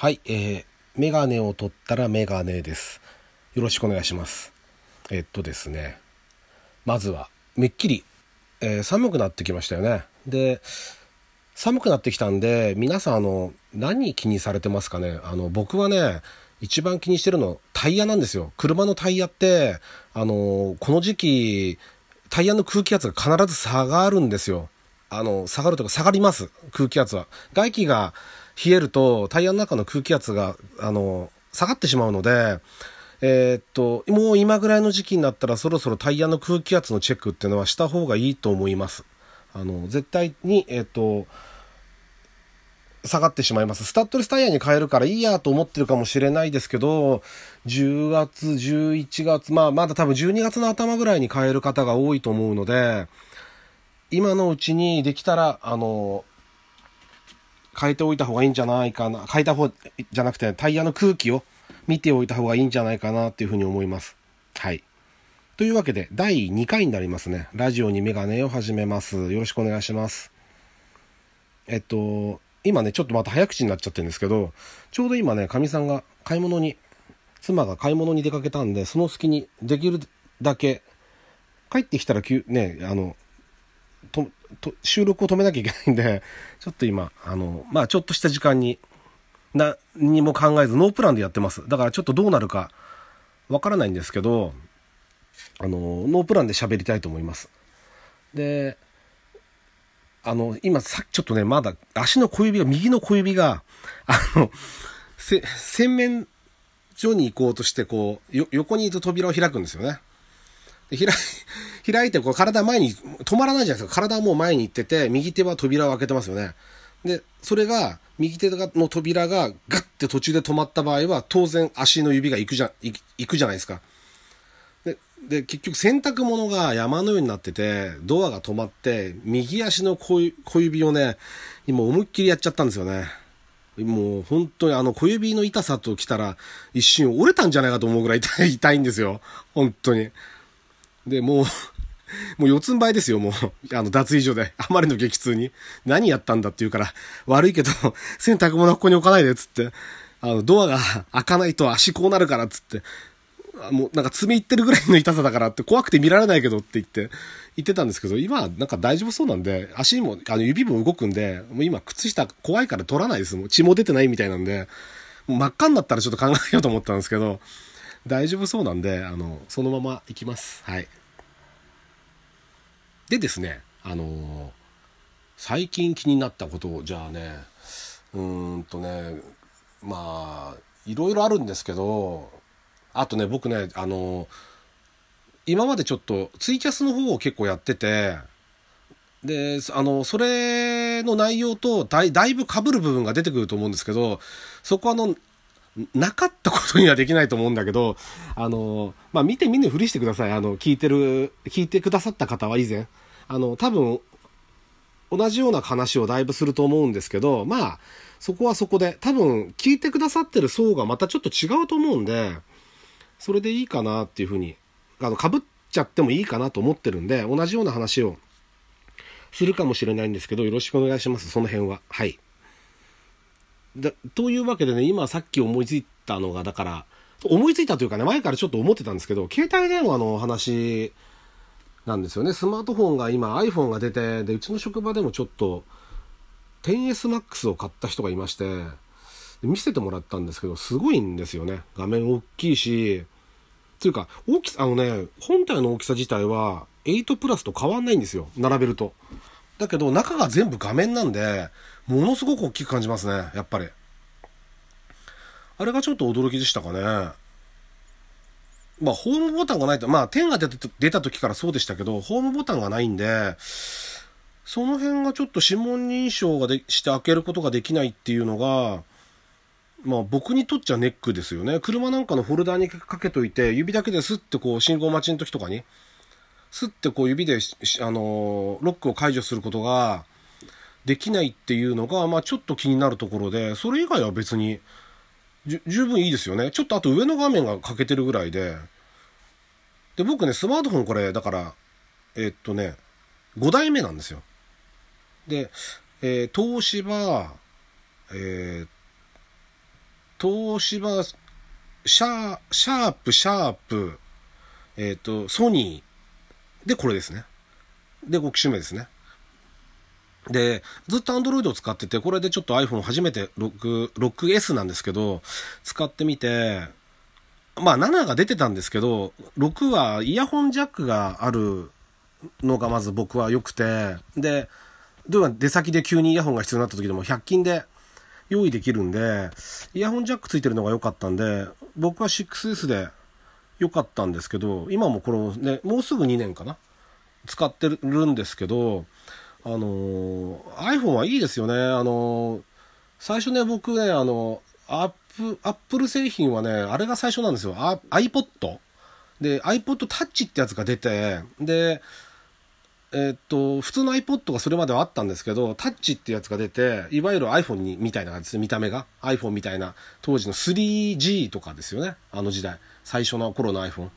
はい、えー、メガネを取ったらメガネです。よろしくお願いします。えっとですね、まずは、めっきり、えー、寒くなってきましたよね。で、寒くなってきたんで、皆さん、あの、何気にされてますかね？あの、僕はね、一番気にしてるの、タイヤなんですよ。車のタイヤって、あの、この時期、タイヤの空気圧が必ず下がるんですよ。あの、下がるとか下がります。空気圧は。外気が冷えるとタイヤの中の空気圧が、あの、下がってしまうので、えー、っと、もう今ぐらいの時期になったらそろそろタイヤの空気圧のチェックっていうのはした方がいいと思います。あの、絶対に、えー、っと、下がってしまいます。スタッドレスタイヤに変えるからいいやと思ってるかもしれないですけど、10月、11月、まあまだ多分12月の頭ぐらいに変える方が多いと思うので、今のうちにできたら、あの、変えておいた方がいいんじゃないかな。変えた方じゃなくてタイヤの空気を見ておいた方がいいんじゃないかなっていうふうに思います。はい。というわけで、第2回になりますね。ラジオにメガネを始めます。よろしくお願いします。えっと、今ね、ちょっとまた早口になっちゃってるんですけど、ちょうど今ね、かみさんが買い物に、妻が買い物に出かけたんで、その隙にできるだけ、帰ってきたらね、あの、と、と、収録を止めなきゃいけないんで、ちょっと今、あの、まあちょっとした時間に、何にも考えずノープランでやってます。だからちょっとどうなるかわからないんですけど、あの、ノープランで喋りたいと思います。で、あの、今さっきちょっとね、まだ足の小指が、右の小指が、あの、せ、洗面所に行こうとして、こう、横にいる扉を開くんですよね。で、開い、開いて、こう体前に止まらないじゃないですか。体はもう前に行ってて、右手は扉を開けてますよね。で、それが、右手の扉がガッて途中で止まった場合は、当然足の指が行くじゃ、行くじゃないですか。で、で、結局洗濯物が山のようになってて、ドアが止まって、右足の小指をね、今思いっきりやっちゃったんですよね。もう本当にあの小指の痛さと来たら一瞬折れたんじゃないかと思うぐらい痛いんですよ。本当に。で、もう もう四つん這いですよ、もう。あの、脱衣所で。あまりの激痛に。何やったんだって言うから、悪いけど、洗濯物ここに置かないで、つって。あの、ドアが 開かないと足こうなるから、つって。もうなんか爪いってるぐらいの痛さだからって怖くて見られないけどって言って、言ってたんですけど、今なんか大丈夫そうなんで、足も、あの指も動くんで、もう今靴下怖いから取らないです。もう血も出てないみたいなんで、もう真っ赤になったらちょっと考えようと思ったんですけど、大丈夫そうなんで、あの、そのまま行きます。はい。でですね、あのー、最近気になったことを、じゃあね、うんとね、まあ、いろいろあるんですけど、あとね、僕ね、あのー、今までちょっとツイキャスの方を結構やってて、で、あの、それの内容とだいだいぶ被る部分が出てくると思うんですけど、そこはあの、なかったことにはできないと思うんだけど、あの、まあ、見て見ぬふりしてください。あの、聞いてる、聞いてくださった方は以前。あの、多分、同じような話をだいぶすると思うんですけど、まあ、そこはそこで、多分、聞いてくださってる層がまたちょっと違うと思うんで、それでいいかなっていうふうに、あの、被っちゃってもいいかなと思ってるんで、同じような話をするかもしれないんですけど、よろしくお願いします、その辺は。はい。だというわけでね、今さっき思いついたのが、だから、思いついたというかね、前からちょっと思ってたんですけど、携帯電話の話なんですよね。スマートフォンが今 iPhone が出て、で、うちの職場でもちょっと 10SMAX を買った人がいまして、見せてもらったんですけど、すごいんですよね。画面大きいし、というか、大きさ、あのね、本体の大きさ自体は8プラスと変わんないんですよ。並べると。だけど、中が全部画面なんで、ものすごく大きく感じますね。やっぱり。あれがちょっと驚きでしたかね。まあ、ホームボタンがないと、まあ、10が出た出た時からそうでしたけど、ホームボタンがないんで、その辺がちょっと指紋認証がでして開けることができないっていうのが、まあ僕にとっちゃネックですよね。車なんかのホルダーにかけといて、指だけでスッてこう信号待ちの時とかに、スッてこう指で、あのロックを解除することができないっていうのが、まあちょっと気になるところで、それ以外は別に、十分いいですよね。ちょっとあと上の画面が欠けてるぐらいで。で、僕ね、スマートフォンこれ、だから、えー、っとね、5代目なんですよ。で、えー、東芝、えー、東芝、シャー、シャープ、シャープ、えっ、と、ソニー、で、これですね。で、5機種目ですね。で、ずっと Android を使ってて、これでちょっと iPhone 初めて6、6S なんですけど、使ってみて、まあ7が出てたんですけど、6はイヤホンジャックがあるのがまず僕は良くて、で、どうや出先で急にイヤホンが必要になった時でも100均で用意できるんで、イヤホンジャックついてるのが良かったんで、僕は 6S で良かったんですけど、今もこのね、もうすぐ2年かな？使ってるんですけど、あのー、iPhone はいいですよね。あのー、最初ね、僕ね、あの、アップ、アップル製品はね、あれが最初なんですよ。iPod。で、iPod Touch ってやつが出て、で、え、っと、普通の iPod がそれまではあったんですけど、タッチってやつが出て、いわゆる iPhone に、みたいな感じです見た目が。iPhone みたいな、当時の 3G とかですよね。あの時代。最初の頃の iPhone。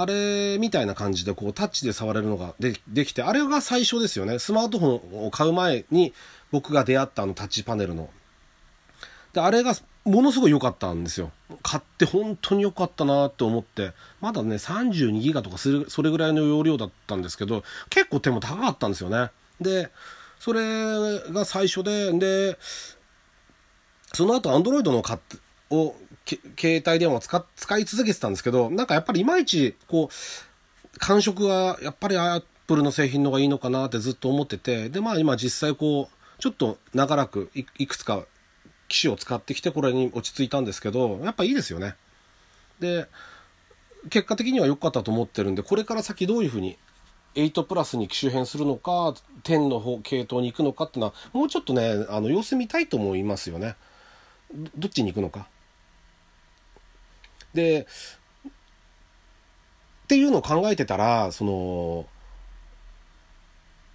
あれみたいな感じで、こう、タッチで触れるのがでできて、あれが最初ですよね。スマートフォンを買う前に、僕が出会ったあのタッチパネルの。で、あれがものすごい良かったんですよ。買って本当に良かったなって思って、まだね、32ギガとかする、それぐらいの容量だったんですけど、結構手も高かったんですよね。で、それが最初で、で、その後、アンドロイドの買って、を、携帯電話を使使い続けてたんですけど、なんかやっぱりいまいち、こう、感触はやっぱりアップルの製品の方がいいのかなってずっと思ってて、で、まあ今実際こう、ちょっと長らくいくつか機種を使ってきてこれに落ち着いたんですけど、やっぱいいですよね。で、結果的には良かったと思ってるんで、これから先どういうふうに8プラスに機種変するのか、10の方系統に行くのかっていうのは、もうちょっとね、あの様子見たいと思いますよね。どっちに行くのか。で、っていうのを考えてたら、その、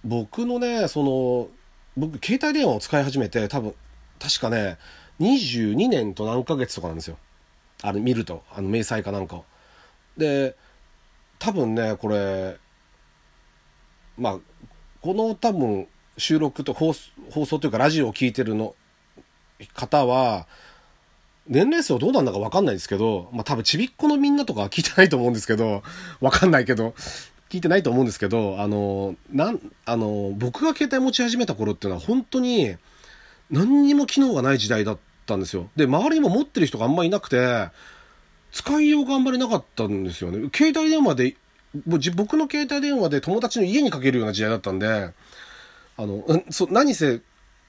僕のね、その、僕、携帯電話を使い始めて、多分、確かね、22年と何ヶ月とかなんですよ。あれ見ると、あの、明細かなんかを。で、多分ね、これ、まあ、この多分収録と放送というかラジオを聞いてるの方は、年齢層どうなんだかわかんないですけど、まあ多分ちびっこのみんなとか聞いてないと思うんですけど、わかんないけど、聞いてないと思うんですけど、あの、なん、あの、僕が携帯持ち始めた頃っていうのは本当に、何にも機能がない時代だったんですよ。で、周りにも持ってる人があんまりいなくて、使いようがあんまりなかったんですよね。携帯電話で、僕の携帯電話で友達の家にかけるような時代だったんで、あの、そ何せ、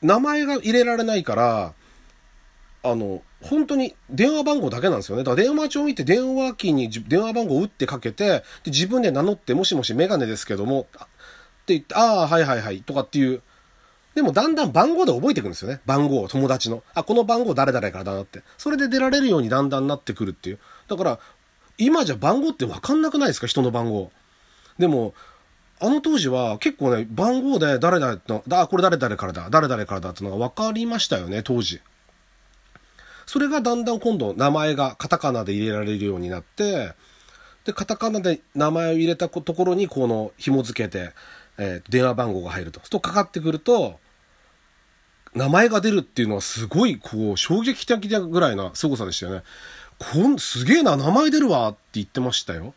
名前が入れられないから、あの、本当に電話番号だけなんですよね。だから電話帳を見て電話機に電話番号を打ってかけて、で自分で名乗って、もしもしメガネですけども、って言って、ああ、はいはいはい、とかっていう、でもだんだん番号で覚えていくんですよね。番号、友達の。あ、この番号誰々からだなって。それで出られるようにだんだんなってくるっていう。だから、今じゃ番号ってわかんなくないですか？人の番号。でも、あの当時は結構ね、番号で誰々の、あ、これ誰々からだ、誰々からだってのが分かりましたよね、当時。それがだんだん今度名前がカタカナで入れられるようになって、で、カタカナで名前を入れたところにこの紐付けて、えー、電話番号が入ると。そうするとかかってくると、名前が出るっていうのはすごい、こう、衝撃的なぐらいな凄さでしたよね。こん、すげえな、名前出るわって言ってましたよ。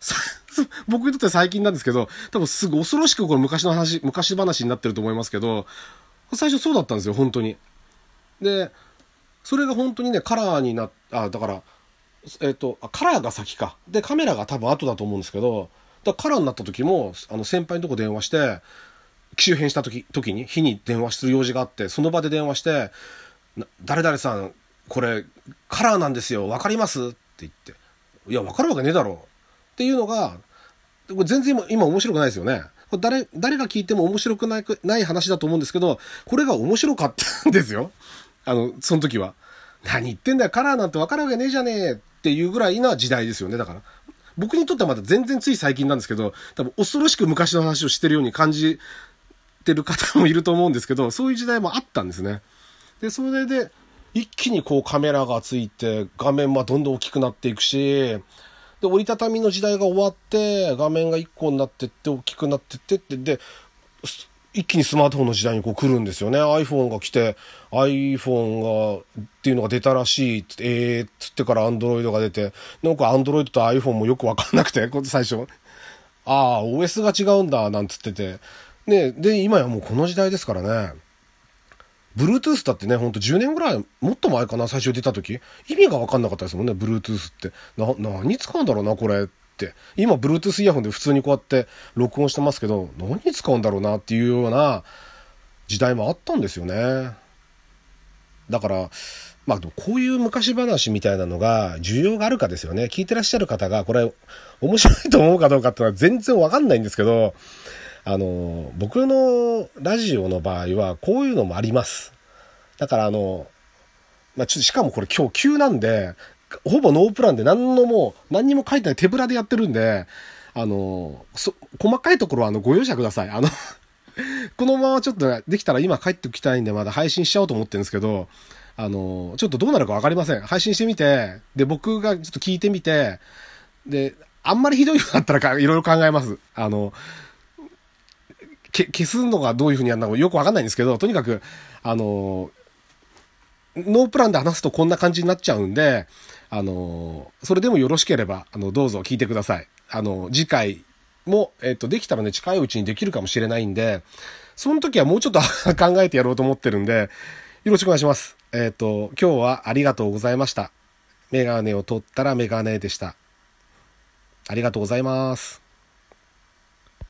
僕にとって最近なんですけど、多分すぐ恐ろしくこれ昔の話、昔話になってると思いますけど、最初そうだったんですよ、本当に。で、それが本当にね、カラーになっ、あ、だから、えっ、と、カラーが先か。で、カメラが多分後だと思うんですけど、だカラーになった時も、あの、先輩のとこ電話して、機種変した時、時に、日に電話する用事があって、その場で電話して、誰々さん、これ、カラーなんですよ、わかります？って言って、いや、わかるわけねえだろ。っていうのが、これ全然今今面白くないですよね。誰、誰が聞いても面白くないない話だと思うんですけど、これが面白かったんですよ。あの、その時は。何言ってんだよ、カラーなんてわかるわけねえじゃねえっていうぐらいな時代ですよね、だから。僕にとってはまだ全然つい最近なんですけど、多分恐ろしく昔の話をしてるように感じてる方もいると思うんですけど、そういう時代もあったんですね。で、それで、一気にこうカメラがついて、画面はどんどん大きくなっていくし、で、折りたたみの時代が終わって、画面が1個になってって、大きくなってってって、で、一気にスマートフォンの時代にこう来るんですよね。iPhone が来て、iPhone が、っていうのが出たらしい、えー、つってから Android が出て、なんか Android と iPhone もよくわかんなくて、最初。ああ、OS が違うんだ、なんつってて。ね、で、今やもうこの時代ですからね。Bluetooth だってね、ほんと10年ぐらい、もっと前かな、最初出た時。意味がわかんなかったですもんね、Bluetooth って。な、何使うんだろうな、これ。。今、Bluetooth イヤホンで普通にこうやって録音してますけど、何に使うんだろうなっていうような時代もあったんですよね。だから、まあ、こういう昔話みたいなのが需要があるかですよね。聞いてらっしゃる方が、これ、面白いと思うかどうかっていうのは全然わかんないんですけど、あの、僕のラジオの場合は、こういうのもあります。だから、あの、まあ、ちょっと、しかもこれ今日急なんで、ほぼノープランで何のもう、何にも書いてない手ぶらでやってるんで、あの、そ、細かいところはあの、ご容赦ください。あの このままちょっとできたら今帰ってきたいんでまだ配信しちゃおうと思ってるんですけど、あの、ちょっとどうなるかわかりません。配信してみて、で、僕がちょっと聞いてみて、で、あんまりひどいのだったらかいろいろ考えます。あの、け、消すのがどういう風にやるのかよくわかんないんですけど、とにかく、あの、ノープランで話すとこんな感じになっちゃうんで、あの、それでもよろしければ、あの、どうぞ聞いてください。あの、次回も、えっと、できたらね、近いうちにできるかもしれないんで、その時はもうちょっと 考えてやろうと思ってるんで、よろしくお願いします。えっと、今日はありがとうございました。メガネを取ったらメガネでした。ありがとうございます。